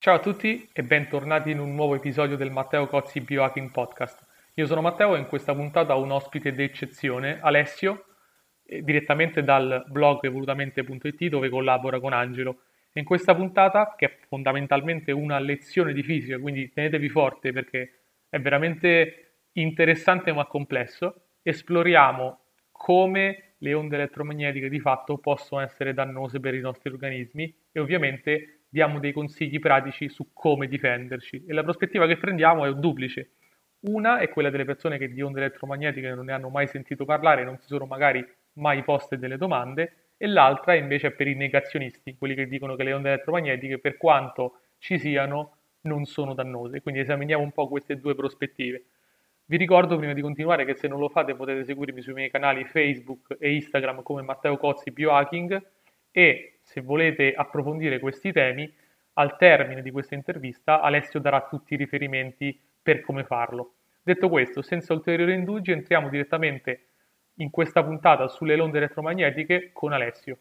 Ciao a tutti e bentornati in un nuovo episodio del Matteo Cozzi Biohacking Podcast. Io sono Matteo e in questa puntata ho un ospite d'eccezione, Alessio, eh, direttamente dal blog evolutamente.it dove collabora con Angelo. In questa puntata, che è fondamentalmente una lezione di fisica, quindi tenetevi forte perché è veramente interessante ma complesso, esploriamo come le onde elettromagnetiche di fatto possono essere dannose per i nostri organismi e ovviamente diamo dei consigli pratici su come difenderci e la prospettiva che prendiamo è duplice. Una è quella delle persone che di onde elettromagnetiche non ne hanno mai sentito parlare, non si sono magari mai poste delle domande, e l'altra invece è per i negazionisti, quelli che dicono che le onde elettromagnetiche, per quanto ci siano, non sono dannose. Quindi esaminiamo un po' queste due prospettive. Vi ricordo prima di continuare che se non lo fate potete seguirmi sui miei canali Facebook e Instagram come Matteo Cozzi Biohacking e se volete approfondire questi temi, al termine di questa intervista Alessio darà tutti i riferimenti per come farlo. Detto questo, senza ulteriori indugi, entriamo direttamente in questa puntata sulle onde elettromagnetiche con Alessio.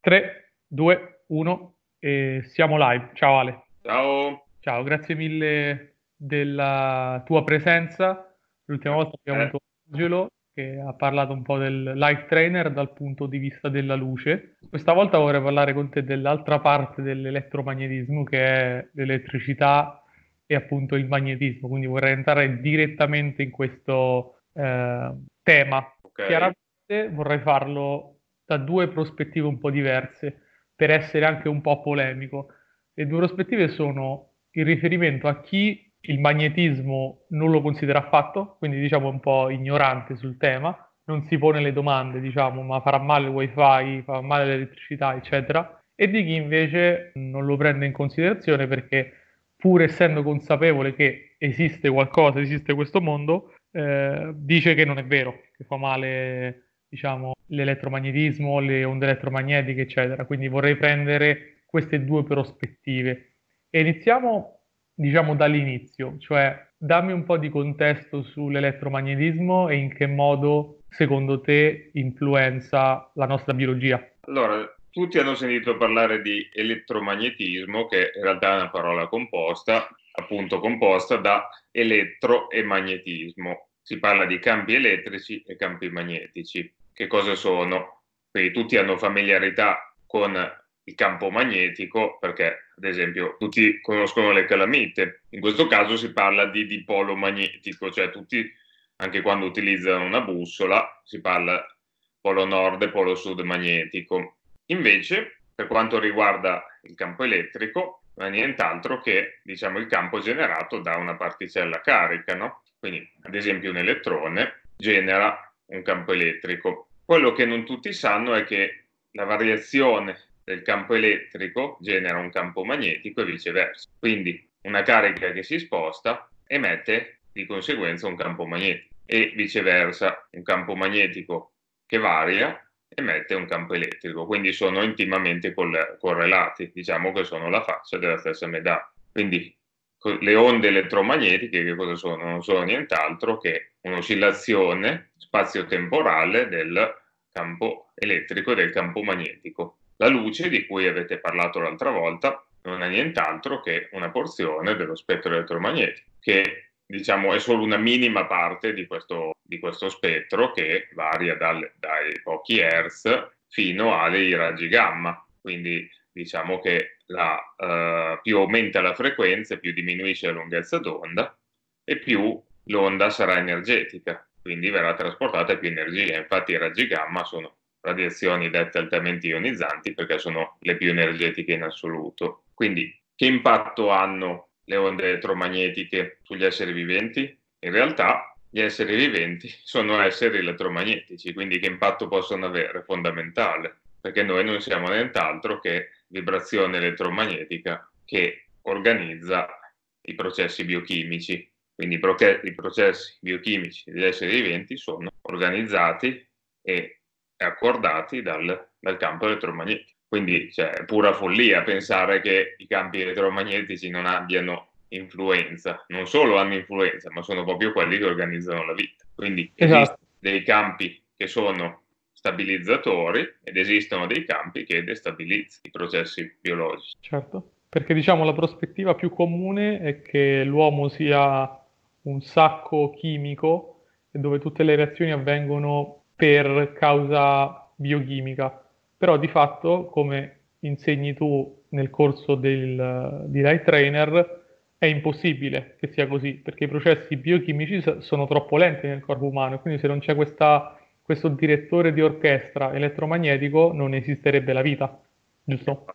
Tre, due, uno e siamo live. Ciao Ale. Ciao. Ciao, grazie mille della tua presenza. L'ultima volta abbiamo eh. avuto Angelo che ha parlato un po' del life trainer dal punto di vista della luce. Questa volta vorrei parlare con te dell'altra parte dell'elettromagnetismo che è l'elettricità e appunto il magnetismo, quindi vorrei entrare direttamente in questo eh, tema. Okay. Chiaramente vorrei farlo da due prospettive un po' diverse per essere anche un po' polemico. Le due prospettive sono il riferimento a chi il magnetismo non lo considera affatto, quindi diciamo un po' ignorante sul tema, non si pone le domande, diciamo, ma farà male il wifi, farà male l'elettricità, eccetera, e di chi invece non lo prende in considerazione perché pur essendo consapevole che esiste qualcosa, esiste questo mondo, eh, dice che non è vero, che fa male, diciamo, l'elettromagnetismo, le onde elettromagnetiche, eccetera. Quindi vorrei prendere queste due prospettive. E iniziamo diciamo dall'inizio, cioè dammi un po' di contesto sull'elettromagnetismo e in che modo secondo te influenza la nostra biologia. Allora, tutti hanno sentito parlare di elettromagnetismo, che in realtà è una parola composta, appunto composta da elettro e magnetismo. Si parla di campi elettrici e campi magnetici. Che cosa sono? Quindi tutti hanno familiarità con il campo magnetico, perché ad esempio tutti conoscono le calamite, in questo caso si parla di dipolo magnetico, cioè tutti, anche quando utilizzano una bussola, si parla polo nord e polo sud magnetico. Invece, per quanto riguarda il campo elettrico, non è nient'altro che diciamo, il campo generato da una particella carica, no? Quindi, ad esempio, un elettrone genera un campo elettrico. Quello che non tutti sanno è che la variazione del campo elettrico genera un campo magnetico e viceversa. Quindi una carica che si sposta emette di conseguenza un campo magnetico e viceversa un campo magnetico che varia emette un campo elettrico, quindi sono intimamente correlati, diciamo che sono la faccia della stessa medaglia. Quindi le onde elettromagnetiche che cosa sono? Non sono nient'altro che un'oscillazione spazio-temporale del campo elettrico e del campo magnetico. La luce, di cui avete parlato l'altra volta, non è nient'altro che una porzione dello spettro elettromagnetico, che diciamo è solo una minima parte di questo, di questo spettro che varia dal, dai pochi hertz fino ai raggi gamma. Quindi diciamo che la, uh, più aumenta la frequenza, più diminuisce la lunghezza d'onda e più l'onda sarà energetica, quindi verrà trasportata più energia. Infatti i raggi gamma sono radiazioni dette altamente ionizzanti perché sono le più energetiche in assoluto. Quindi che impatto hanno le onde elettromagnetiche sugli esseri viventi? In realtà gli esseri viventi sono esseri elettromagnetici, quindi che impatto possono avere? Fondamentale, perché noi non siamo nient'altro che vibrazione elettromagnetica che organizza i processi biochimici. Quindi i processi biochimici degli esseri viventi sono organizzati e accordati dal, dal campo elettromagnetico. Quindi cioè, è pura follia pensare che i campi elettromagnetici non abbiano influenza. Non solo hanno influenza, ma sono proprio quelli che organizzano la vita. Quindi esatto. esistono dei campi che sono stabilizzatori ed esistono dei campi che destabilizzano i processi biologici. Certo, perché diciamo la prospettiva più comune è che l'uomo sia un sacco chimico dove tutte le reazioni avvengono per causa biochimica, però di fatto, come insegni tu nel corso del, di Light Trainer, è impossibile che sia così, perché i processi biochimici sono troppo lenti nel corpo umano, quindi se non c'è questa, questo direttore di orchestra elettromagnetico non esisterebbe la vita, giusto?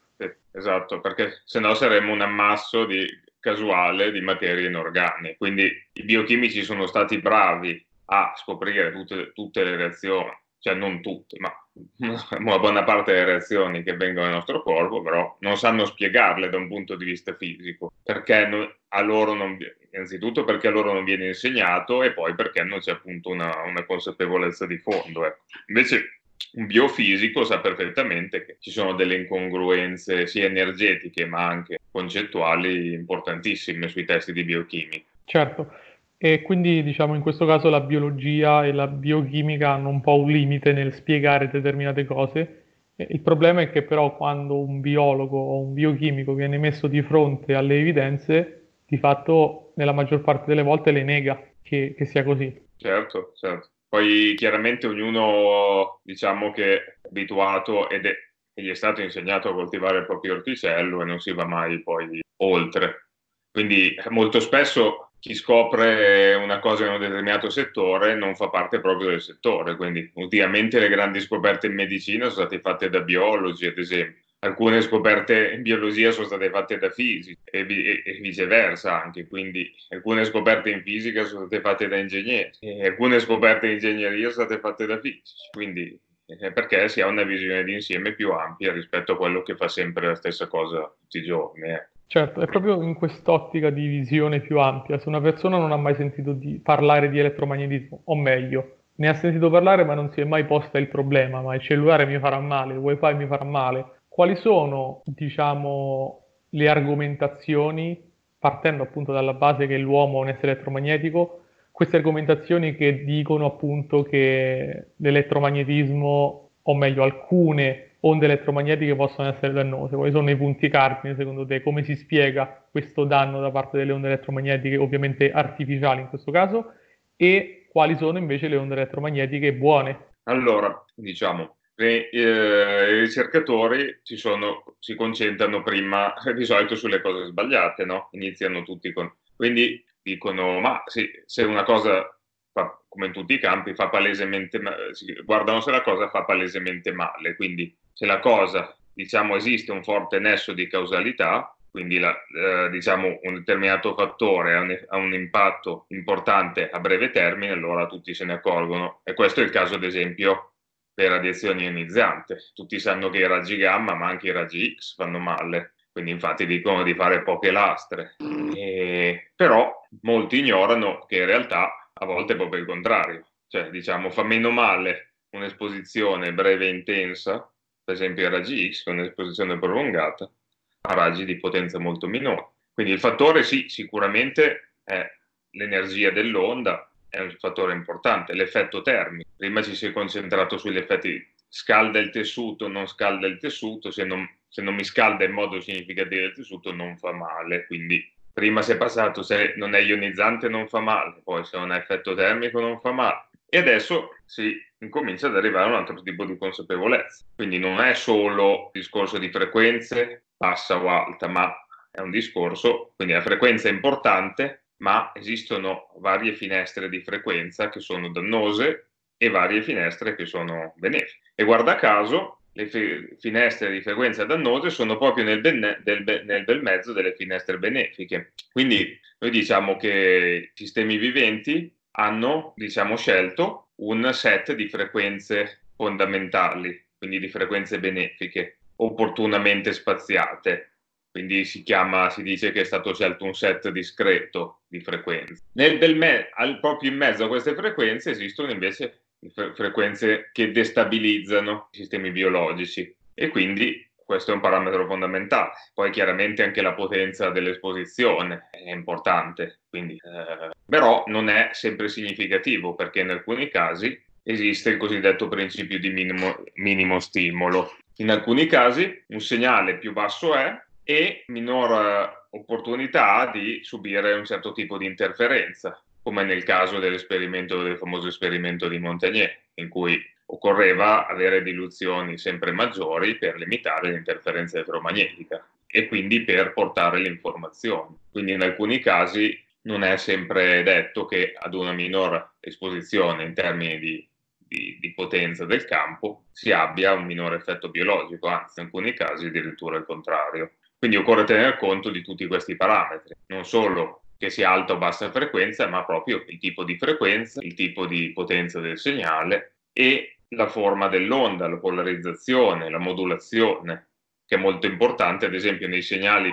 Esatto, perché se no saremmo un ammasso di, casuale di materie inorganiche, quindi i biochimici sono stati bravi a scoprire tutte, tutte le reazioni, cioè non tutte, ma una buona parte delle reazioni che vengono nel nostro corpo, però non sanno spiegarle da un punto di vista fisico, perché a loro non, innanzitutto perché a loro non viene insegnato e poi perché non c'è appunto una, una consapevolezza di fondo. Ecco. Invece un biofisico sa perfettamente che ci sono delle incongruenze sia energetiche ma anche concettuali importantissime sui testi di biochimica. Certo, e quindi diciamo in questo caso la biologia e la biochimica hanno un po' un limite nel spiegare determinate cose. Il problema è che però quando un biologo o un biochimico viene messo di fronte alle evidenze, di fatto nella maggior parte delle volte le nega che, che sia così. Certo, certo. Poi chiaramente ognuno diciamo che è abituato ed è, gli è stato insegnato a coltivare il proprio orticello e non si va mai poi oltre. Quindi molto spesso chi scopre una cosa in un determinato settore non fa parte proprio del settore, quindi ultimamente le grandi scoperte in medicina sono state fatte da biologi, ad esempio. Alcune scoperte in biologia sono state fatte da fisici e, e, e viceversa anche, quindi alcune scoperte in fisica sono state fatte da ingegneri e alcune scoperte in ingegneria sono state fatte da fisici, quindi eh, perché si ha una visione d'insieme più ampia rispetto a quello che fa sempre la stessa cosa tutti i giorni. Eh. Certo, è proprio in quest'ottica di visione più ampia. Se una persona non ha mai sentito di parlare di elettromagnetismo, o meglio, ne ha sentito parlare ma non si è mai posta il problema, ma il cellulare mi farà male, il wifi mi farà male, quali sono, diciamo, le argomentazioni, partendo appunto dalla base che l'uomo è un essere elettromagnetico, queste argomentazioni che dicono appunto che l'elettromagnetismo, o meglio alcune onde elettromagnetiche possono essere dannose. Quali sono i punti cardine secondo te? Come si spiega questo danno da parte delle onde elettromagnetiche, ovviamente artificiali in questo caso, e quali sono invece le onde elettromagnetiche buone? Allora, diciamo, eh, i ricercatori si, sono, si, concentrano prima di solito sulle cose sbagliate, no? Iniziano tutti con... Quindi dicono, ma sì, se una cosa come in tutti i campi, fa palesemente, guardano se la cosa fa palesemente male, quindi se la cosa, diciamo, esiste un forte nesso di causalità, quindi la, eh, diciamo, un determinato fattore ha un, ha un, impatto importante a breve termine, allora tutti se ne accorgono. E questo è il caso, ad esempio, per radiazioni ionizzanti. Tutti sanno che i raggi gamma, ma anche i raggi X fanno male, quindi infatti dicono di fare poche lastre. E, però molti ignorano che in realtà a volte è proprio il contrario, cioè diciamo fa meno male un'esposizione breve e intensa per esempio ai raggi X, con un'esposizione prolungata, a raggi di potenza molto minore. Quindi il fattore sì, sicuramente è l'energia dell'onda, è un fattore importante, l'effetto termico. Prima ci si è concentrato sugli effetti scalda il tessuto, non scalda il tessuto, se non, se non mi scalda in modo significativo il tessuto non fa male, quindi prima si è passato se non è ionizzante non fa male, poi se non ha effetto termico non fa male. E adesso si incomincia ad arrivare a un altro tipo di consapevolezza. Quindi non è solo discorso di frequenze, bassa o alta, ma è un discorso, quindi la frequenza è importante, ma esistono varie finestre di frequenza che sono dannose e varie finestre che sono benefiche. E guarda caso, le fi- finestre di frequenza dannose sono proprio nel, ben- del be- nel bel mezzo delle finestre benefiche. Quindi noi diciamo che i sistemi viventi hanno diciamo, scelto un set di frequenze fondamentali, quindi di frequenze benefiche, opportunamente spaziate. Quindi si chiama, si dice che è stato scelto un set discreto di frequenze. Nel me- al, proprio in mezzo a queste frequenze esistono invece fre- frequenze che destabilizzano i sistemi biologici e quindi questo è un parametro fondamentale. Poi chiaramente anche la potenza dell'esposizione è importante, quindi, eh, però non è sempre significativo perché in alcuni casi esiste il cosiddetto principio di minimo, minimo stimolo. In alcuni casi un segnale più basso è e minor opportunità ha di subire un certo tipo di interferenza, come nel caso del famoso esperimento di Montagnier, in cui occorreva avere diluzioni sempre maggiori per limitare l'interferenza elettromagnetica e quindi per portare l'informazione. Quindi in alcuni casi non è sempre detto che ad una minore esposizione in termini di, di, di, potenza del campo si abbia un minore effetto biologico, anzi in alcuni casi addirittura il contrario. Quindi occorre tener conto di tutti questi parametri, non solo che sia alta o bassa frequenza, ma proprio il tipo di frequenza, il tipo di potenza del segnale e la forma dell'onda, la polarizzazione, la modulazione, che è molto importante, ad esempio nei segnali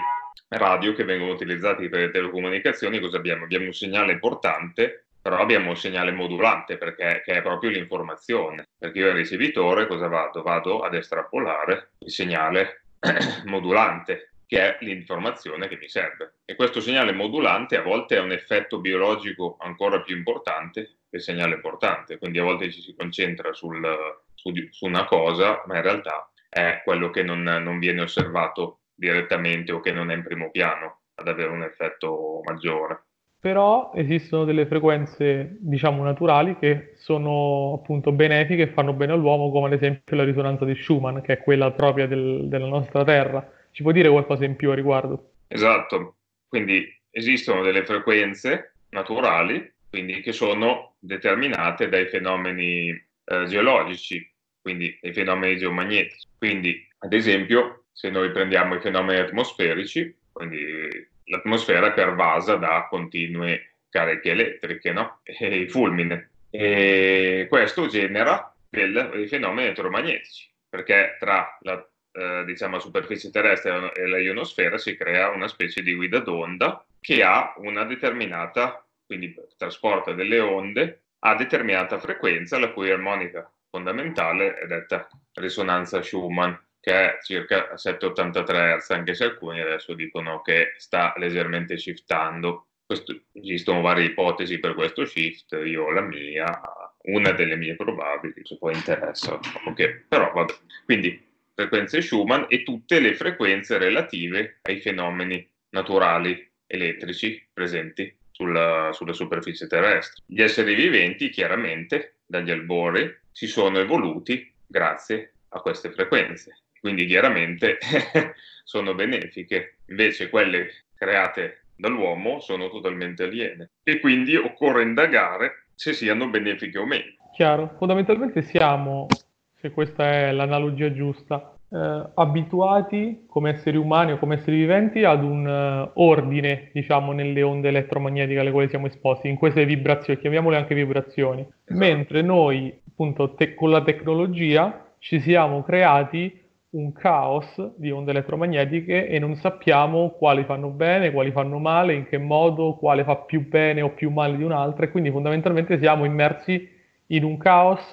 radio che vengono utilizzati per le telecomunicazioni, cosa abbiamo? Abbiamo un segnale portante, però abbiamo un segnale modulante perché è proprio l'informazione. Perché io al ricevitore cosa vado? Vado ad estrapolare il segnale modulante che è l'informazione che mi serve. E questo segnale modulante a volte ha un effetto biologico ancora più importante il segnale portante, quindi a volte ci si concentra sul, su, su, una cosa, ma in realtà è quello che non, non viene osservato direttamente o che non è in primo piano ad avere un effetto maggiore. Però esistono delle frequenze, diciamo, naturali che sono appunto benefiche e fanno bene all'uomo, come ad esempio la risonanza di Schumann, che è quella propria del, della nostra Terra ci puoi dire qualcosa in più a riguardo? Esatto, quindi esistono delle frequenze naturali, quindi che sono determinate dai fenomeni eh, geologici, quindi dai fenomeni geomagnetici. Quindi, ad esempio, se noi prendiamo i fenomeni atmosferici, quindi l'atmosfera è pervasa da continue cariche elettriche, no? E il fulmine. E questo genera dei fenomeni elettromagnetici, perché tra la eh, diciamo, superficie terrestre e la ionosfera si crea una specie di guida d'onda che ha una determinata, quindi trasporta delle onde a determinata frequenza, la cui armonica fondamentale è detta risonanza Schumann, che è circa 783 Hz, anche se alcuni adesso dicono che sta leggermente shiftando. Questo, esistono varie ipotesi per questo shift, io ho la mia, una delle mie probabili, se poi interessa. Okay. Però vabbè. Quindi frequenze Schumann e tutte le frequenze relative ai fenomeni naturali elettrici presenti sulla, sulla superficie terrestre. Gli esseri viventi, chiaramente, dagli albori, si sono evoluti grazie a queste frequenze, quindi chiaramente sono benefiche, invece quelle create dall'uomo sono totalmente aliene e quindi occorre indagare se siano benefiche o meno. Chiaro, fondamentalmente siamo se questa è l'analogia giusta, eh, abituati come esseri umani o come esseri viventi ad un uh, ordine, diciamo, nelle onde elettromagnetiche alle quali siamo esposti, in queste vibrazioni, chiamiamole anche vibrazioni, esatto. mentre noi, appunto, te- con la tecnologia ci siamo creati un caos di onde elettromagnetiche e non sappiamo quali fanno bene, quali fanno male, in che modo, quale fa più bene o più male di un'altra e quindi fondamentalmente siamo immersi in un caos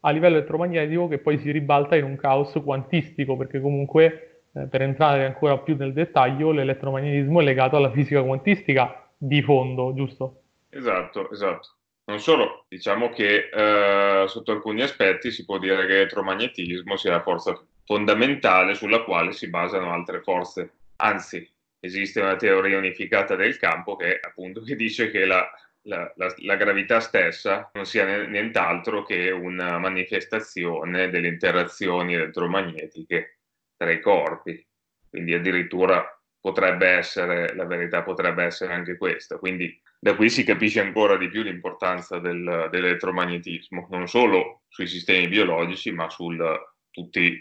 a livello elettromagnetico che poi si ribalta in un caos quantistico, perché comunque eh, per entrare ancora più nel dettaglio l'elettromagnetismo è legato alla fisica quantistica di fondo, giusto? Esatto, esatto. Non solo, diciamo che eh, sotto alcuni aspetti si può dire che l'elettromagnetismo sia la forza fondamentale sulla quale si basano altre forze. Anzi, esiste una teoria unificata del campo che appunto che dice che la la, la, la, gravità stessa non sia nient'altro che una manifestazione delle interazioni elettromagnetiche tra i corpi. Quindi addirittura potrebbe essere, la verità potrebbe essere anche questa. Quindi da qui si capisce ancora di più l'importanza del, dell'elettromagnetismo, non solo sui sistemi biologici, ma su tutte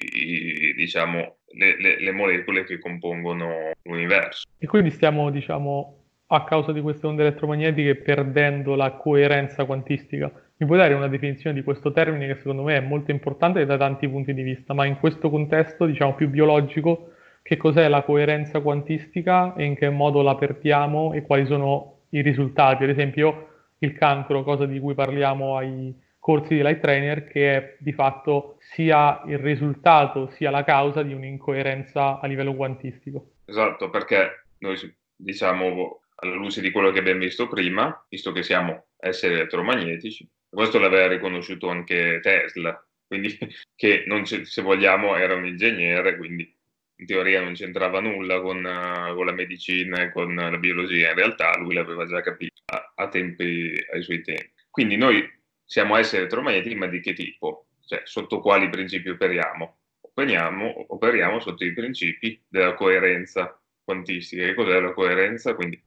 diciamo, le, le, le molecole che compongono l'universo. E quindi stiamo diciamo, a causa di queste onde elettromagnetiche perdendo la coerenza quantistica. Mi puoi dare una definizione di questo termine che secondo me è molto importante da tanti punti di vista, ma in questo contesto, diciamo più biologico, che cos'è la coerenza quantistica e in che modo la perdiamo e quali sono i risultati? Ad esempio, il cancro, cosa di cui parliamo ai corsi di Light Trainer, che è di fatto sia il risultato sia la causa di un'incoerenza a livello quantistico. Esatto, perché noi diciamo alla luce di quello che abbiamo visto prima, visto che siamo esseri elettromagnetici, Questo l'aveva riconosciuto anche Tesla, quindi che se vogliamo era un ingegnere, quindi in teoria non c'entrava nulla con, uh, con, la medicina e con la biologia, in realtà lui l'aveva già capito a, a tempi, ai suoi tempi. Quindi noi siamo esseri elettromagnetici, ma di che tipo? Cioè, sotto quali principi operiamo? Operiamo, operiamo sotto i principi della coerenza quantistica. Che cos'è la coerenza? Quindi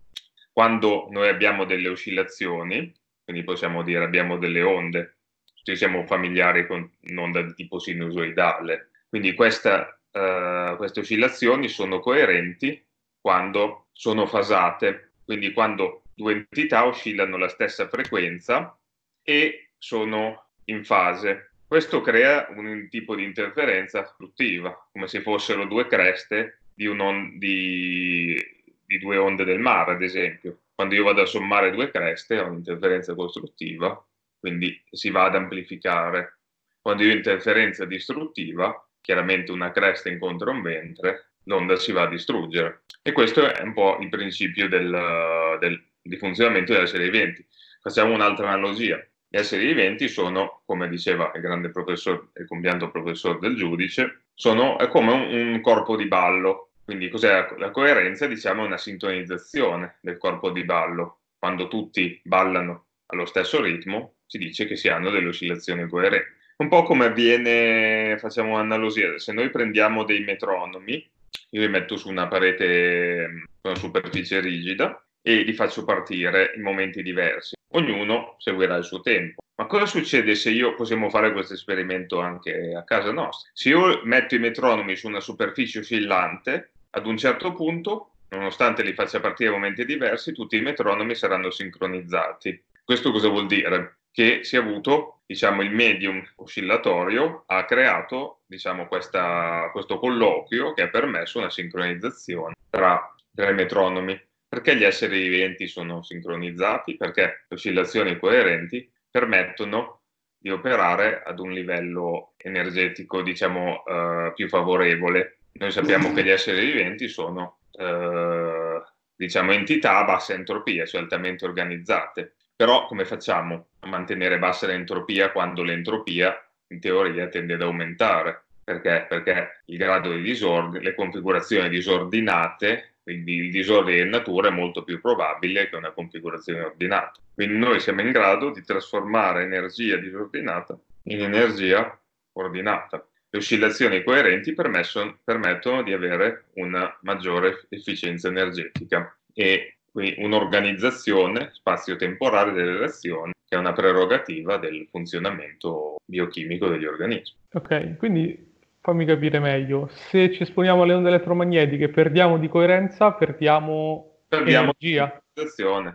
quando noi abbiamo delle oscillazioni, quindi possiamo dire abbiamo delle onde, tutti siamo familiari con un'onda di tipo sinusoidale, quindi questa eh, queste oscillazioni sono coerenti quando sono fasate, quindi quando due entità oscillano la stessa frequenza e sono in fase. Questo crea un tipo di interferenza fruttiva, come se fossero due creste di, on- di, di due onde del mare, ad esempio. Quando io vado a sommare due creste ho un'interferenza costruttiva, quindi si va ad amplificare. Quando io ho interferenza distruttiva, chiaramente una cresta incontra un ventre, l'onda si va a distruggere. E questo è un po' il principio del, del, di funzionamento delle serie viventi. Facciamo un'altra analogia. Gli esseri viventi sono, come diceva il grande professore, il compianto professor del giudice, sono come un, un corpo di ballo. Quindi cos'è la coerenza? Diciamo una sintonizzazione del corpo di ballo. Quando tutti ballano allo stesso ritmo, si dice che si hanno delle oscillazioni coerenti. Un po' come avviene, facciamo un'analogia, se noi prendiamo dei metronomi, io li metto su una parete, su una superficie rigida e li faccio partire in momenti diversi. Ognuno seguirà il suo tempo. Ma cosa succede se io possiamo fare questo esperimento anche a casa nostra? Se io metto i metronomi su una superficie oscillante, ad un certo punto, nonostante li faccia partire in momenti diversi, tutti i metronomi saranno sincronizzati. Questo cosa vuol dire? che si è avuto, diciamo, il medium oscillatorio ha creato, diciamo, questa, questo colloquio che ha permesso una sincronizzazione tra, tra i metronomi. Perché gli esseri viventi sono sincronizzati? Perché le oscillazioni coerenti permettono di operare ad un livello energetico, diciamo, eh, più favorevole. Noi sappiamo che gli esseri viventi sono, eh, diciamo, entità a bassa entropia, cioè altamente organizzate. Però come facciamo a mantenere bassa l'entropia quando l'entropia in teoria tende ad aumentare? Perché? Perché il grado di disordine, le configurazioni disordinate, quindi il disordine in natura è molto più probabile che una configurazione ordinata. Quindi noi siamo in grado di trasformare energia disordinata in energia ordinata. Le oscillazioni coerenti permettono di avere una maggiore efficienza energetica e quindi un'organizzazione spazio-temporale delle reazioni che è una prerogativa del funzionamento biochimico degli organismi. Ok, quindi fammi capire meglio. Se ci esponiamo alle onde elettromagnetiche, perdiamo di coerenza, perdiamo, perdiamo energia.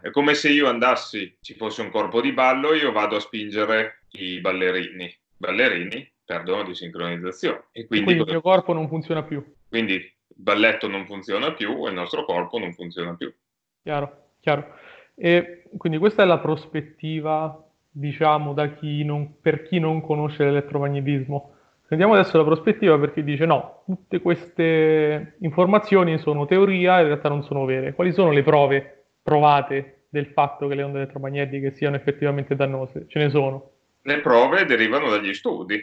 È come se io andassi, ci fosse un corpo di ballo, io vado a spingere i ballerini. I ballerini perdono di sincronizzazione. E quindi, quindi il mio corpo non funziona più. Quindi il balletto non funziona più e il nostro corpo non funziona più. Chiaro, chiaro. E quindi questa è la prospettiva, diciamo, da chi non, per chi non conosce l'elettromagnetismo. Prendiamo adesso la prospettiva per chi dice no, tutte queste informazioni sono teoria e in realtà non sono vere. Quali sono le prove provate del fatto che le onde elettromagnetiche siano effettivamente dannose? Ce ne sono. Le prove derivano dagli studi.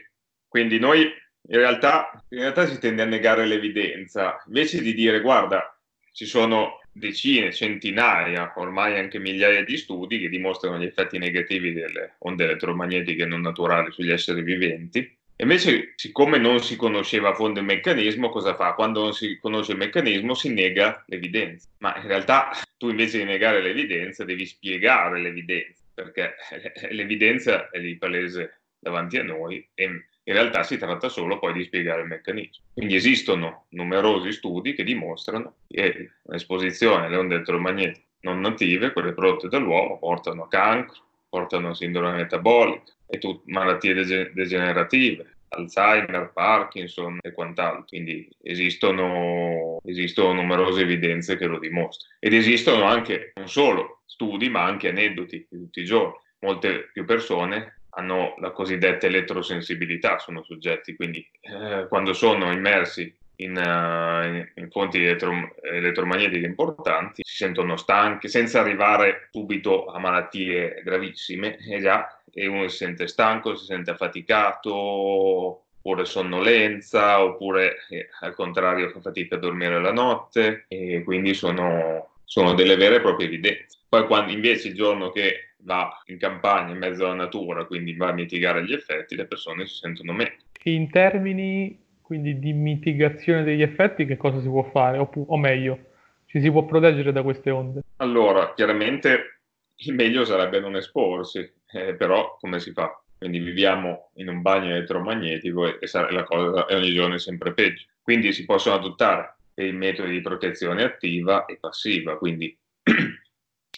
Quindi noi in realtà, in realtà si tende a negare l'evidenza. Invece di dire guarda, ci sono decine, centinaia, ormai anche migliaia di studi che dimostrano gli effetti negativi delle onde elettromagnetiche non naturali sugli esseri viventi. Invece, siccome non si conosceva a fondo il meccanismo, cosa fa? Quando non si conosce il meccanismo si nega l'evidenza. Ma in realtà tu invece di negare l'evidenza devi spiegare l'evidenza, perché l'evidenza è lì palese davanti a noi e in realtà si tratta solo poi di spiegare il meccanismo. Quindi esistono numerosi studi che dimostrano che l'esposizione alle onde elettromagnetiche non native, quelle prodotte dall'uomo, portano a cancro, portano a sindrome metabolica e tutte malattie degenerative, Alzheimer, Parkinson e quant'altro. Quindi esistono, esistono numerose evidenze che lo dimostrano. Ed esistono anche non solo studi, ma anche aneddoti di tutti i giorni. Molte più persone hanno la cosiddetta elettrosensibilità, sono soggetti, quindi eh, quando sono immersi in, uh, in fonti elettro- elettromagnetiche importanti si sentono stanchi senza arrivare subito a malattie gravissime e, già, e uno si sente stanco, si sente affaticato oppure sonnolenza oppure eh, al contrario fa fatica a dormire la notte e quindi sono, sono delle vere e proprie evidenze. Poi quando invece il giorno che va in campagna in mezzo alla natura, quindi va a mitigare gli effetti, le persone si sentono meglio. In termini quindi di mitigazione degli effetti, che cosa si può fare? O, o meglio, ci si può proteggere da queste onde? Allora, chiaramente il meglio sarebbe non esporsi, eh, però come si fa? Quindi viviamo in un bagno elettromagnetico e, e la cosa è ogni giorno sempre peggio. Quindi si possono adottare dei metodi di protezione attiva e passiva, quindi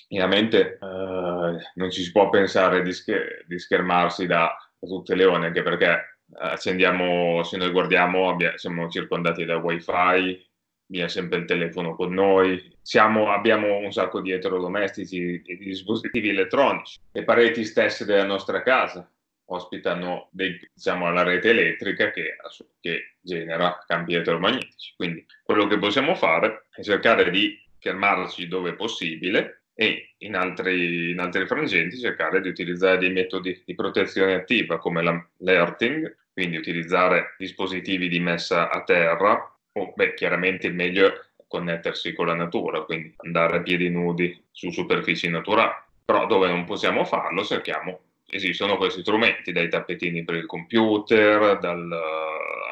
chiaramente eh, non ci si può pensare di, scher- di schermarsi da, da, tutte le onde, anche perché eh, accendiamo, se noi guardiamo, abbia- siamo circondati da wifi, viene sempre il telefono con noi, siamo, abbiamo un sacco di elettrodomestici e di dispositivi elettronici, le pareti stesse della nostra casa ospitano dei, diciamo, la rete elettrica che, che genera campi elettromagnetici. Quindi quello che possiamo fare è cercare di fermarci dove possibile e in altri, in altri frangenti cercare di utilizzare dei metodi di protezione attiva come l'alerting, quindi utilizzare dispositivi di messa a terra o beh, chiaramente il meglio è connettersi con la natura, quindi andare a piedi nudi su superfici naturali. Però dove non possiamo farlo cerchiamo, esistono questi strumenti, dai tappetini per il computer, dal,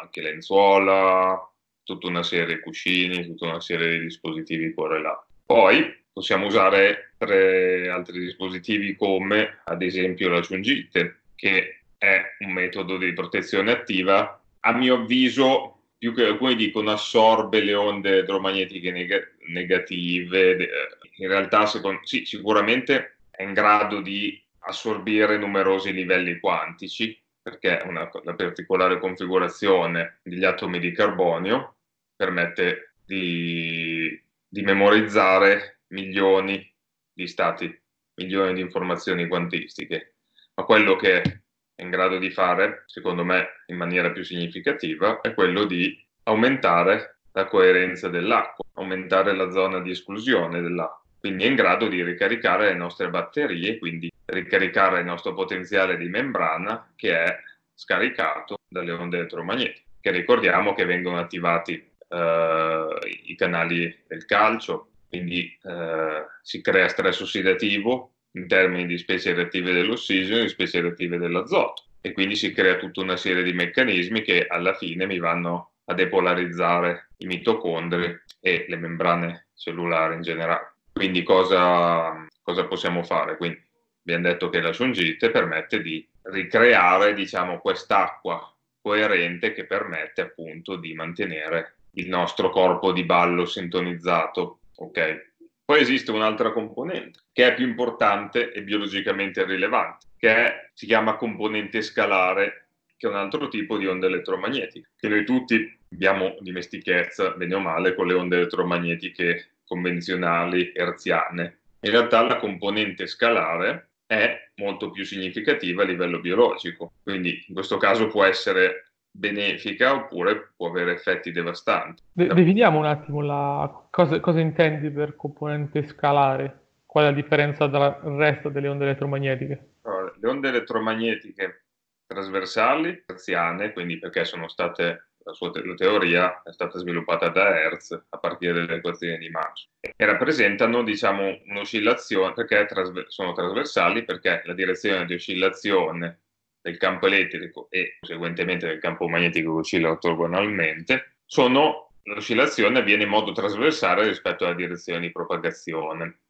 anche lenzuola, tutta una serie di cuscini, tutta una serie di dispositivi correlati. Poi Possiamo usare altri dispositivi come ad esempio la giungite, che è un metodo di protezione attiva. A mio avviso, più che alcuni dicono assorbe le onde elettromagnetiche neg- negative, in realtà secondo, sì, sicuramente è in grado di assorbire numerosi livelli quantici, perché una, una particolare configurazione degli atomi di carbonio permette di, di memorizzare milioni di stati, milioni di informazioni quantistiche, ma quello che è in grado di fare, secondo me, in maniera più significativa, è quello di aumentare la coerenza dell'acqua, aumentare la zona di esclusione dell'acqua. Quindi è in grado di ricaricare le nostre batterie, quindi ricaricare il nostro potenziale di membrana che è scaricato dalle onde elettromagnetiche, che ricordiamo che vengono attivati eh, i canali del calcio, quindi eh, si crea stress ossidativo in termini di specie reattive dell'ossigeno e di specie reattive dell'azoto e quindi si crea tutta una serie di meccanismi che alla fine mi vanno a depolarizzare i mitocondri e le membrane cellulari in generale. Quindi cosa, cosa possiamo fare? Quindi abbiamo detto che la sungite permette di ricreare diciamo, quest'acqua coerente che permette appunto di mantenere il nostro corpo di ballo sintonizzato ok? Poi esiste un'altra componente che è più importante e biologicamente rilevante, che è, si chiama componente scalare, che è un altro tipo di onde elettromagnetiche, che noi tutti abbiamo dimestichezza, bene o male, con le onde elettromagnetiche convenzionali, herziane. In realtà la componente scalare è molto più significativa a livello biologico, quindi in questo caso può essere benefica oppure può avere effetti devastanti. De- definiamo un attimo la... cosa, cosa, intendi per componente scalare, qual è la differenza dal resto delle onde elettromagnetiche? Allora, le onde elettromagnetiche trasversali, hertziane, quindi perché sono state, la sua te- la teoria è stata sviluppata da Hertz a partire dalle equazioni di Max e rappresentano diciamo un'oscillazione perché trasver- sono trasversali perché la direzione di oscillazione del campo elettrico e conseguentemente del campo magnetico che oscilla ortogonalmente, sono, l'oscillazione avviene in modo trasversale rispetto alla direzione di propagazione.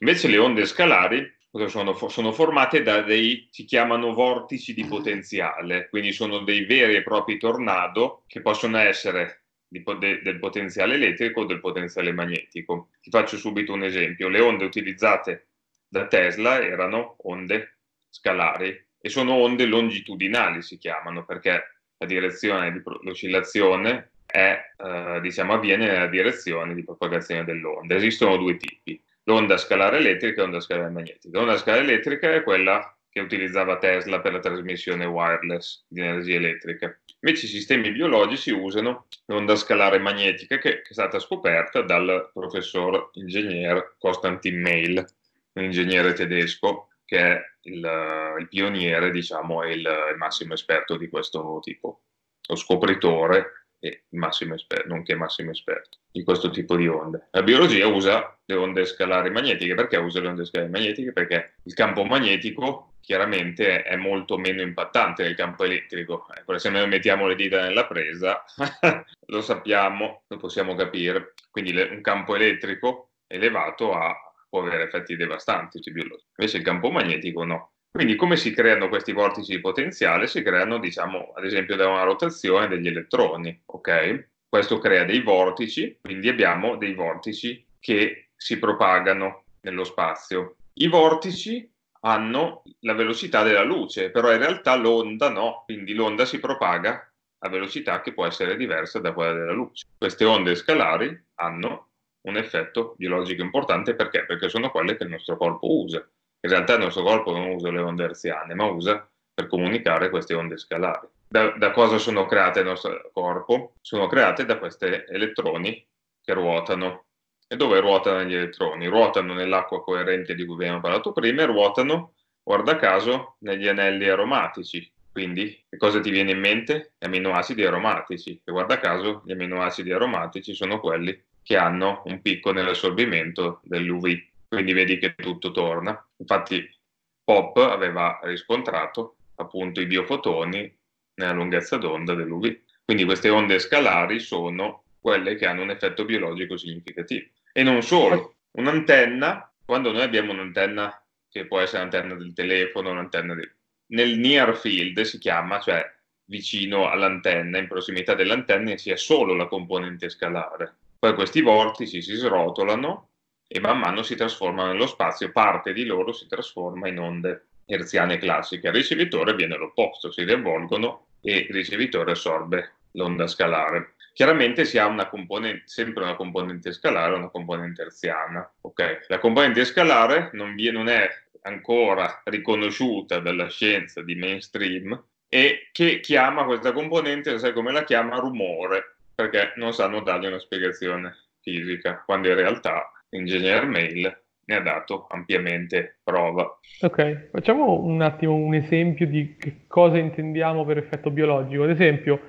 Invece le onde scalari sono, sono formate da dei, si chiamano vortici di potenziale, quindi sono dei veri e propri tornado che possono essere del potenziale elettrico o del potenziale magnetico. Ti faccio subito un esempio. Le onde utilizzate da Tesla erano onde scalari, e sono onde longitudinali, si chiamano, perché la direzione di l'oscillazione è, eh, diciamo, avviene nella direzione di propagazione dell'onda. Esistono due tipi, l'onda scalare elettrica e l'onda scalare magnetica. L'onda scalare elettrica è quella che utilizzava Tesla per la trasmissione wireless di energia elettrica. Invece i sistemi biologici usano l'onda scalare magnetica che è stata scoperta dal professor ingegner Konstantin Meil, un ingegnere tedesco che è il, il pioniere, diciamo, e il, il massimo esperto di questo tipo, lo scopritore e massimo esperto, nonché massimo esperto di questo tipo di onde. La biologia usa le onde scalari magnetiche. Perché usa le onde scalari magnetiche? Perché il campo magnetico chiaramente è molto meno impattante del campo elettrico. Ecco, se noi mettiamo le dita nella presa, lo sappiamo, lo possiamo capire. Quindi le, un campo elettrico elevato ha, può avere effetti devastanti sui biologici. Invece il campo magnetico no. Quindi come si creano questi vortici di potenziale? Si creano, diciamo, ad esempio da una rotazione degli elettroni, ok? Questo crea dei vortici, quindi abbiamo dei vortici che si propagano nello spazio. I vortici hanno la velocità della luce, però in realtà l'onda no, quindi l'onda si propaga a velocità che può essere diversa da quella della luce. Queste onde scalari hanno un effetto biologico importante perché? Perché sono quelle che il nostro corpo usa. In realtà il nostro corpo non usa le onde herziane, ma usa per comunicare queste onde scalari. Da, da cosa sono create il nostro corpo? Sono create da questi elettroni che ruotano. E dove ruotano gli elettroni? Ruotano nell'acqua coerente di cui abbiamo parlato prima e ruotano, guarda caso, negli anelli aromatici. Quindi, che cosa ti viene in mente? Gli aminoacidi aromatici. E guarda caso, gli aminoacidi aromatici sono quelli che hanno un picco nell'assorbimento dell'UV quindi vedi che tutto torna. Infatti Pop aveva riscontrato appunto i biofotoni nella lunghezza d'onda dell'UV. Quindi queste onde scalari sono quelle che hanno un effetto biologico significativo. E non solo, un'antenna, quando noi abbiamo un'antenna che può essere l'antenna del telefono, un'antenna di... nel near field si chiama, cioè vicino all'antenna, in prossimità dell'antenna, si è solo la componente scalare. Poi questi vortici si srotolano e man mano si trasformano nello spazio, parte di loro si trasforma in onde herziane classiche. Al ricevitore viene l'opposto, si riavvolgono e il ricevitore assorbe l'onda scalare. Chiaramente si ha una sempre una componente scalare e una componente herziana. Okay. La componente scalare non, viene, non è ancora riconosciuta dalla scienza di mainstream e che chiama questa componente, sai come la chiama? Rumore, perché non sanno dargli una spiegazione fisica, quando in realtà Engineer Mail ne ha dato ampiamente prova. Ok, facciamo un attimo un esempio di cosa intendiamo per effetto biologico. Ad esempio,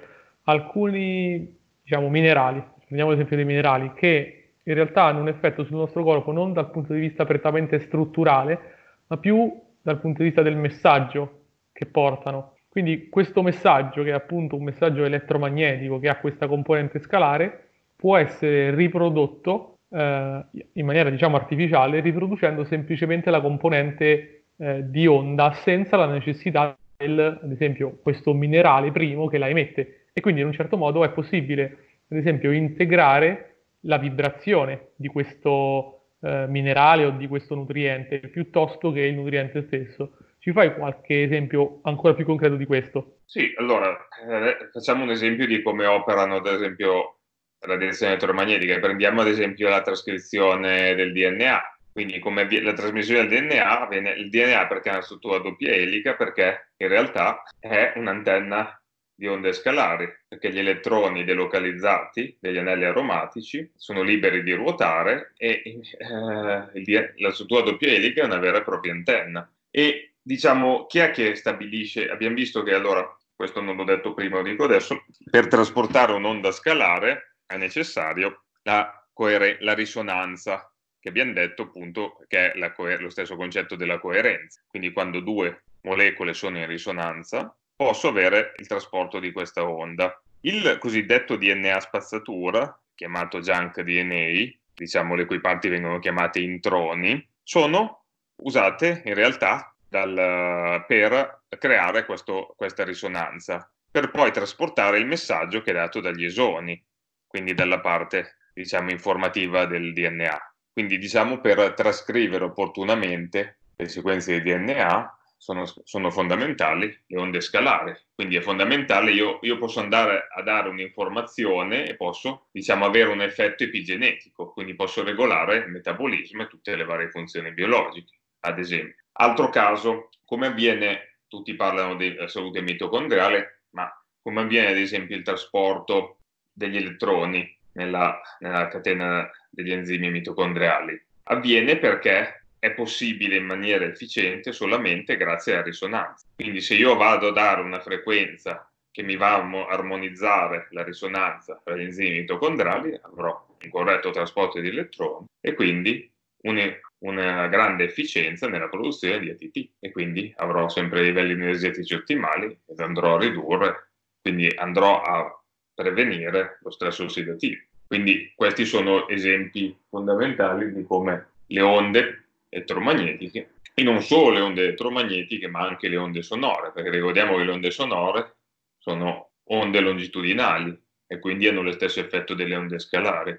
alcuni diciamo, minerali, prendiamo l'esempio dei minerali, che in realtà hanno un effetto sul nostro corpo non dal punto di vista prettamente strutturale, ma più dal punto di vista del messaggio che portano. Quindi questo messaggio, che è appunto un messaggio elettromagnetico che ha questa componente scalare, può essere riprodotto eh, in maniera diciamo artificiale, riproducendo semplicemente la componente eh, di onda senza la necessità del, ad esempio, questo minerale primo che la emette. E quindi in un certo modo è possibile, ad esempio, integrare la vibrazione di questo eh, minerale o di questo nutriente piuttosto che il nutriente stesso. Ci fai qualche esempio ancora più concreto di questo? Sì, allora eh, facciamo un esempio di come operano, ad esempio, radiazione elettromagnetica. Prendiamo ad esempio la trascrizione del DNA. Quindi come la trasmissione del DNA avviene il DNA perché ha una struttura doppia elica perché in realtà è un'antenna di onde scalari, perché gli elettroni delocalizzati degli anelli aromatici sono liberi di ruotare e eh, la struttura doppia elica è una vera e propria antenna. E diciamo, chi è che stabilisce? Abbiamo visto che allora, questo non l'ho detto prima, lo dico adesso, per trasportare un'onda scalare è necessario la, coer- la risonanza, che abbiamo detto appunto che è coer- lo stesso concetto della coerenza. Quindi quando due molecole sono in risonanza, posso avere il trasporto di questa onda. Il cosiddetto DNA spazzatura, chiamato junk DNA, diciamo le cui parti vengono chiamate introni, sono usate in realtà dal, per creare questo, questa risonanza, per poi trasportare il messaggio che è dato dagli esoni quindi dalla parte diciamo informativa del DNA. Quindi diciamo per trascrivere opportunamente le sequenze di DNA sono, sono fondamentali le onde scalari. Quindi è fondamentale, io, io, posso andare a dare un'informazione e posso diciamo avere un effetto epigenetico, quindi posso regolare il metabolismo e tutte le varie funzioni biologiche, ad esempio. Altro caso, come avviene, tutti parlano della salute mitocondriale, ma come avviene ad esempio il trasporto degli elettroni nella, nella catena degli enzimi mitocondriali? Avviene perché è possibile in maniera efficiente solamente grazie alla risonanza. Quindi se io vado a dare una frequenza che mi va a armonizzare la risonanza per gli enzimi mitocondriali, avrò un corretto trasporto di elettroni e quindi un, una grande efficienza nella produzione di ATP e quindi avrò sempre livelli energetici ottimali ed andrò a ridurre, quindi andrò a prevenire lo stress ossidativo. Quindi questi sono esempi fondamentali di come le onde elettromagnetiche, e non solo le onde elettromagnetiche, ma anche le onde sonore, perché ricordiamo che le onde sonore sono onde longitudinali e quindi hanno lo stesso effetto delle onde scalari.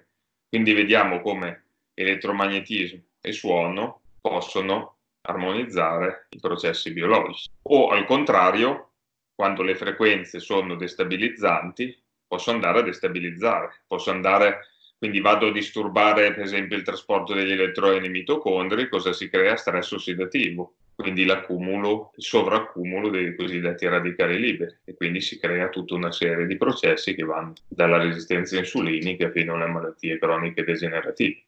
Quindi vediamo come elettromagnetismo e suono possono armonizzare i processi biologici. O al contrario, quando le frequenze sono destabilizzanti, posso andare a destabilizzare, posso andare, quindi vado a disturbare per esempio il trasporto degli elettroni nei mitocondri, cosa si crea? Stress ossidativo quindi l'accumulo, il sovraccumulo dei cosiddetti radicali liberi e quindi si crea tutta una serie di processi che vanno dalla resistenza insulinica fino alle malattie croniche degenerative,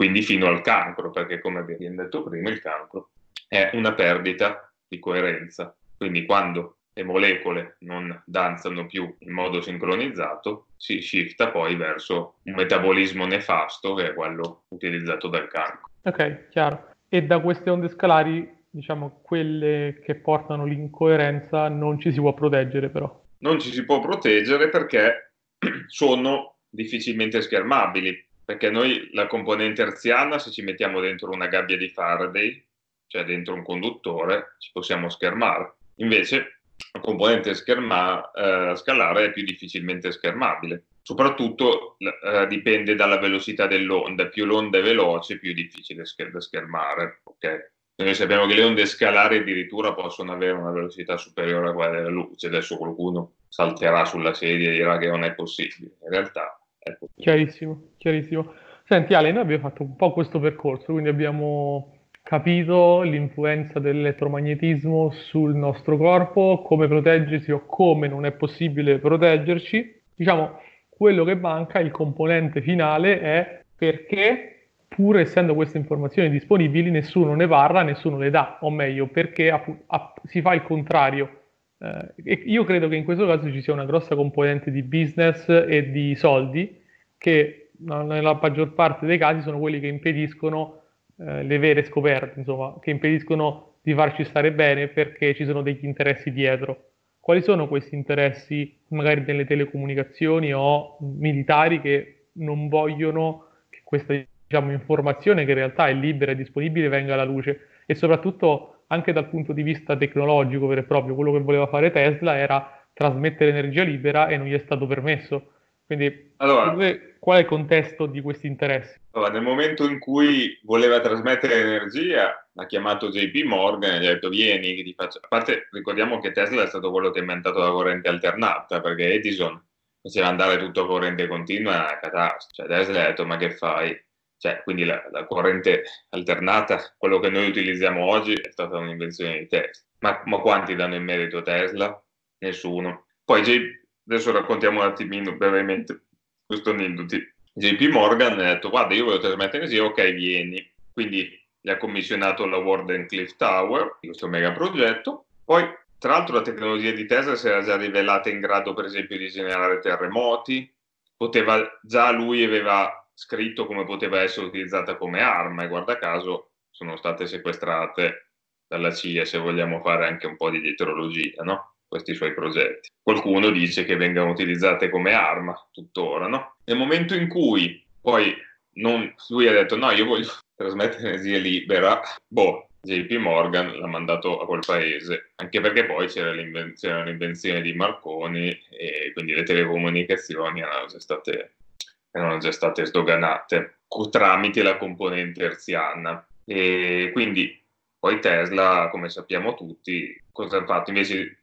quindi fino al cancro, perché come abbiamo detto prima il cancro è una perdita di coerenza, quindi quando le molecole non danzano più in modo sincronizzato, si shifta poi verso un metabolismo nefasto che è quello utilizzato dal cancro. Ok, chiaro. E da queste onde scalari diciamo, quelle che portano l'incoerenza non ci si può proteggere però. Non ci si può proteggere perché sono difficilmente schermabili, perché noi la componente herziana, se ci mettiamo dentro una gabbia di Faraday, cioè dentro un conduttore, ci possiamo schermare. Invece la componente scherma, eh, scalare è più difficilmente schermabile. Soprattutto eh, dipende dalla velocità dell'onda, più l'onda è veloce, più è difficile da schermare. Okay? Noi sappiamo che le onde scalari addirittura possono avere una velocità superiore a quella della luce. Adesso qualcuno salterà sulla sedia e dirà che non è possibile. In realtà possibile. Chiarissimo, chiarissimo. Senti Ale, noi abbiamo fatto un po' questo percorso, quindi abbiamo capito l'influenza dell'elettromagnetismo sul nostro corpo, come proteggersi o come non è possibile proteggerci. Diciamo, quello che manca, il componente finale, è perché pur essendo queste informazioni disponibili, nessuno ne parla, nessuno le dà, o meglio, perché app- app- si fa il contrario. Eh, io credo che in questo caso ci sia una grossa componente di business e di soldi che nella maggior parte dei casi sono quelli che impediscono eh, le vere scoperte, insomma, che impediscono di farci stare bene perché ci sono degli interessi dietro. Quali sono questi interessi, magari nelle telecomunicazioni o militari, che non vogliono che questa diciamo, informazione che in realtà è libera e disponibile venga alla luce e soprattutto anche dal punto di vista tecnologico vero e proprio, quello che voleva fare Tesla era trasmettere energia libera e non gli è stato permesso. Quindi allora, qual è il contesto di questi interessi? Allora, nel momento in cui voleva trasmettere energia, ha chiamato JP Morgan e gli ha detto vieni che ti faccio... A parte ricordiamo che Tesla è stato quello che ha inventato la corrente alternata, perché Edison faceva andare tutto a corrente continua, è una catastrofe. Cioè Tesla ha detto ma che fai? Cioè, quindi la, la, corrente alternata, quello che noi utilizziamo oggi, è stata un'invenzione di Tesla. Ma, ma quanti danno in merito a Tesla? Nessuno. Poi J, adesso raccontiamo un attimino brevemente questo aneddoto. JP Morgan ha detto, guarda, io voglio trasmettere energia, ok, vieni. Quindi gli ha commissionato la Warden Cliff Tower, questo mega progetto. Poi, tra l'altro, la tecnologia di Tesla si era già rivelata in grado, per esempio, di generare terremoti. Poteva, già lui aveva scritto come poteva essere utilizzata come arma e guarda caso sono state sequestrate dalla CIA se vogliamo fare anche un po' di dietrologia, no? questi suoi progetti. Qualcuno dice che vengano utilizzate come arma tuttora, no? Nel momento in cui poi non, lui ha detto no, io voglio trasmettere energia libera, boh, JP Morgan l'ha mandato a quel paese, anche perché poi c'era l'invenzione, l'invenzione di Marconi e quindi le telecomunicazioni erano state erano già state sdoganate tramite la componente herziana. E quindi poi Tesla, come sappiamo tutti, cosa ha fatto? Invece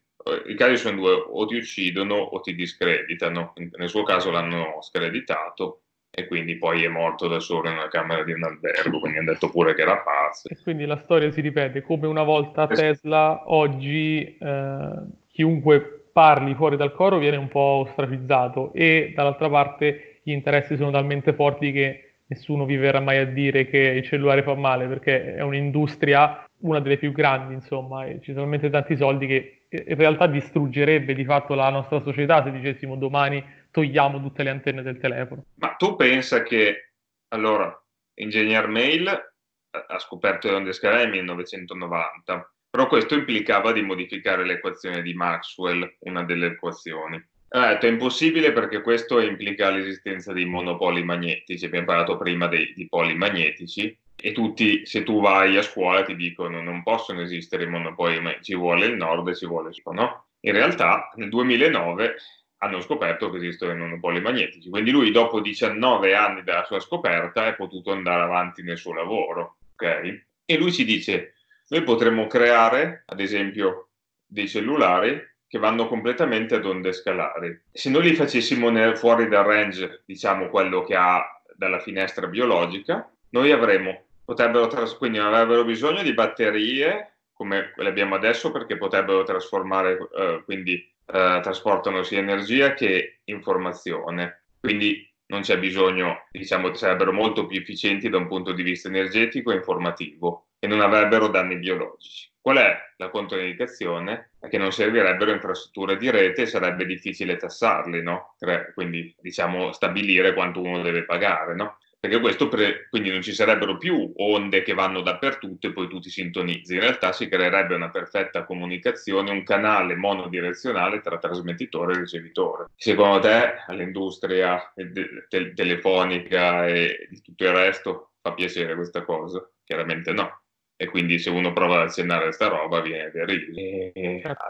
i casi sono due, o ti uccidono o ti discreditano. Nel suo caso l'hanno screditato e quindi poi è morto da solo in una camera di un albergo, quindi hanno detto pure che era pazzo. E quindi la storia si ripete, come una volta a Tesla, oggi eh, chiunque parli fuori dal coro viene un po' ostracizzato e dall'altra parte gli interessi sono talmente forti che nessuno vi verrà mai a dire che il cellulare fa male perché è un'industria, una delle più grandi, insomma, e ci sono talmente tanti soldi che in realtà distruggerebbe di fatto la nostra società se dicessimo domani togliamo tutte le antenne del telefono. Ma tu pensa che, allora, Engineer Mail ha scoperto le onde scalare nel 1990, però questo implicava di modificare l'equazione di Maxwell, una delle equazioni. Ha detto è impossibile perché questo implica l'esistenza di monopoli magnetici, abbiamo parlato prima dei, di poli magnetici, e tutti, se tu vai a scuola, ti dicono non possono esistere i monopoli, ma ci vuole il nord e ci vuole il sud, no? In realtà nel 2009 hanno scoperto che esistono i monopoli magnetici. Quindi lui, dopo 19 anni dalla sua scoperta, è potuto andare avanti nel suo lavoro. Okay? E lui ci dice: Noi potremmo creare, ad esempio, dei cellulari che vanno completamente ad onde scalari. Se noi li facessimo nel, fuori dal range, diciamo quello che ha dalla finestra biologica, noi avremo, potrebbero, tras- quindi avrebbero bisogno di batterie come le abbiamo adesso perché potrebbero trasformare, eh, quindi eh, trasportano sia energia che informazione. Quindi non c'è bisogno, diciamo, sarebbero molto più efficienti da un punto di vista energetico e informativo e non avrebbero danni biologici. Qual è la controindicazione? È che non servirebbero infrastrutture di rete e sarebbe difficile tassarli, no? Quindi, diciamo, stabilire quanto uno deve pagare, no? perché questo pre- quindi non ci sarebbero più onde che vanno dappertutto e poi tu ti sintonizzi. In realtà si creerebbe una perfetta comunicazione, un canale monodirezionale tra trasmettitore e ricevitore. Secondo te all'industria te- telefonica e di tutto il resto fa piacere questa cosa? Chiaramente no. E quindi se uno prova ad accennare a sta roba viene derriso.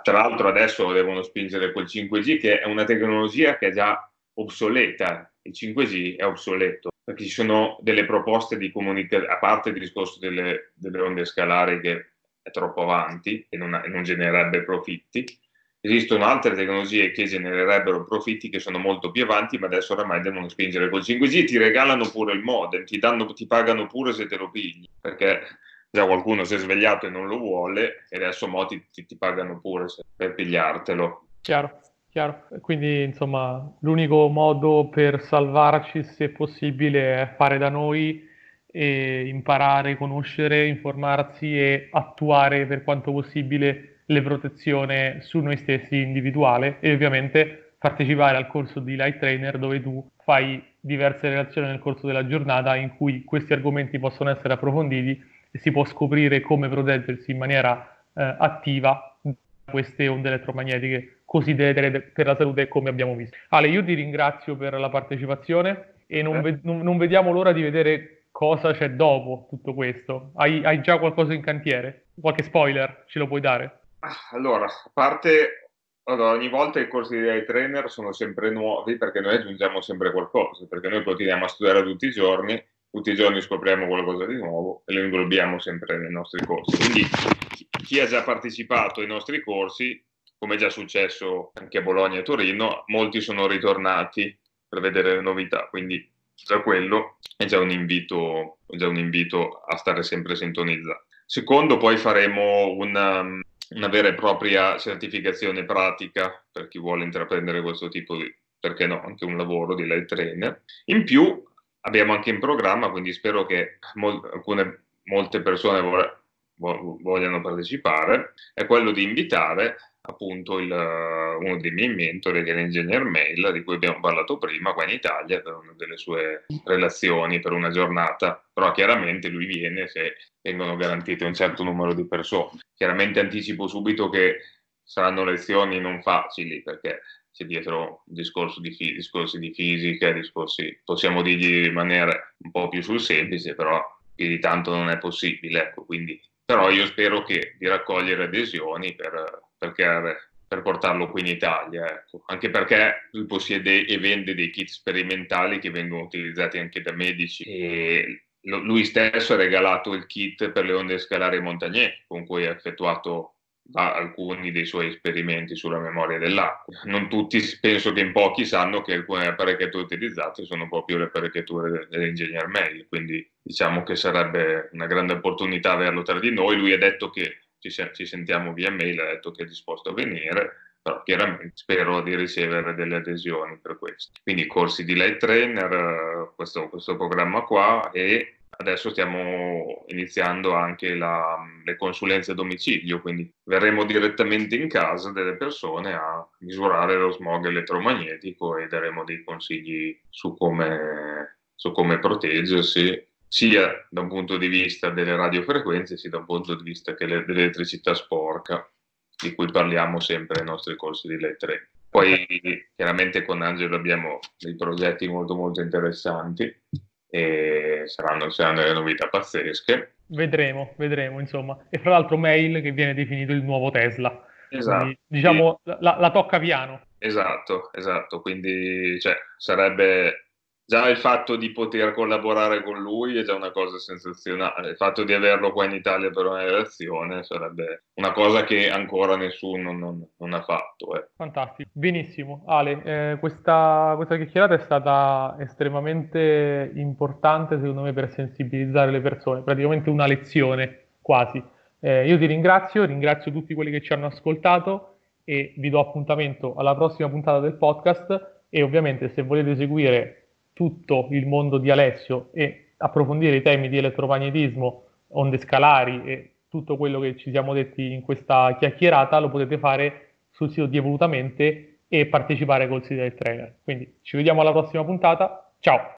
Tra l'altro adesso devono spingere quel 5G che è una tecnologia che è già obsoleta. Il 5G è obsoleto perché ci sono delle proposte di comunicazione, a parte il discorso delle, delle, onde scalari che è troppo avanti e non, non genererebbe profitti, esistono altre tecnologie che genererebbero profitti che sono molto più avanti, ma adesso oramai devono spingere col 5G, ti regalano pure il modem, ti, danno, ti pagano pure se te lo pigli, perché già qualcuno si è svegliato e non lo vuole e adesso mo ti, ti, ti pagano pure per pigliartelo. Chiaro. Chiaro. Quindi, insomma, l'unico modo per salvarci, se possibile, è fare da noi e imparare, conoscere, informarsi e attuare per quanto possibile le protezioni su noi stessi individuale e ovviamente partecipare al corso di Light Trainer dove tu fai diverse relazioni nel corso della giornata in cui questi argomenti possono essere approfonditi e si può scoprire come proteggersi in maniera eh, attiva da queste onde elettromagnetiche così deleterie per la salute come abbiamo visto. Ale, io ti ringrazio per la partecipazione e non, eh. ve- non, non vediamo l'ora di vedere cosa c'è dopo tutto questo. Hai, hai, già qualcosa in cantiere? Qualche spoiler ce lo puoi dare? Ah, allora, a parte allora, ogni volta i corsi di trainer sono sempre nuovi perché noi aggiungiamo sempre qualcosa, perché noi continuiamo a studiare tutti i giorni, tutti i giorni scopriamo qualcosa di nuovo e lo inglobiamo sempre nei nostri corsi. Quindi chi ha già partecipato ai nostri corsi come è già successo anche a Bologna e Torino, molti sono ritornati per vedere le novità, quindi già quello è già un invito, già un invito a stare sempre sintonizzati. Secondo, poi faremo una, una, vera e propria certificazione pratica per chi vuole intraprendere questo tipo di, perché no, anche un lavoro di light trainer. In più abbiamo anche in programma, quindi spero che mol, alcune, molte persone vor, vogliano partecipare, è quello di invitare appunto il, uno dei miei mentori che è l'ingegner Mail di cui abbiamo parlato prima qua in Italia per una delle sue relazioni per una giornata. Però chiaramente lui viene se vengono garantite un certo numero di persone. Chiaramente anticipo subito che saranno lezioni non facili perché c'è dietro discorso di discorsi di fisica discorsi possiamo dirgli rimanere un po' più sul semplice però più di tanto non è possibile ecco quindi però io spero che di raccogliere adesioni per perché, per portarlo qui in Italia, ecco. anche perché lui possiede e vende dei kit sperimentali che vengono utilizzati anche da medici e lui stesso ha regalato il kit per le onde scalari Montagnier con cui ha effettuato da alcuni dei suoi esperimenti sulla memoria dell'acqua. Non tutti, penso che in pochi sanno che alcune apparecchiature utilizzate sono proprio le apparecchiature dell'ingegner Mail, quindi diciamo che sarebbe una grande opportunità averlo tra di noi. Lui ha detto che ci, ci sentiamo via mail, ha detto che è disposto a venire, però chiaramente spero di ricevere delle adesioni per questo. Quindi corsi di light trainer, questo, questo programma qua e Adesso stiamo iniziando anche la, le consulenze a domicilio, quindi verremo direttamente in casa delle persone a misurare lo smog elettromagnetico e daremo dei consigli su come, su come proteggersi, sia da un punto di vista delle radiofrequenze, sia da un punto di vista dell'elettricità sporca, di cui parliamo sempre nei nostri corsi di lettere. Poi chiaramente con Angelo abbiamo dei progetti molto molto interessanti e saranno, saranno delle novità pazzesche. Vedremo, vedremo, insomma. E fra l'altro Mail che viene definito il nuovo Tesla. Esatto. Quindi, diciamo, la, la, tocca piano. Esatto, esatto. Quindi cioè, sarebbe già il fatto di poter collaborare con lui è già una cosa sensazionale. Il fatto di averlo qua in Italia per una relazione sarebbe una cosa che ancora nessuno non, non ha fatto. Eh. Fantastico, benissimo. Ale, eh, questa, questa chiacchierata è stata estremamente importante secondo me per sensibilizzare le persone, praticamente una lezione quasi. Eh, io ti ringrazio, ringrazio tutti quelli che ci hanno ascoltato e vi do appuntamento alla prossima puntata del podcast e ovviamente se volete seguire tutto il mondo di Alessio e approfondire i temi di elettromagnetismo, onde scalari e tutto quello che ci siamo detti in questa chiacchierata, lo potete fare sul sito di Evolutamente e partecipare col sito del trainer. Quindi ci vediamo alla prossima puntata. Ciao!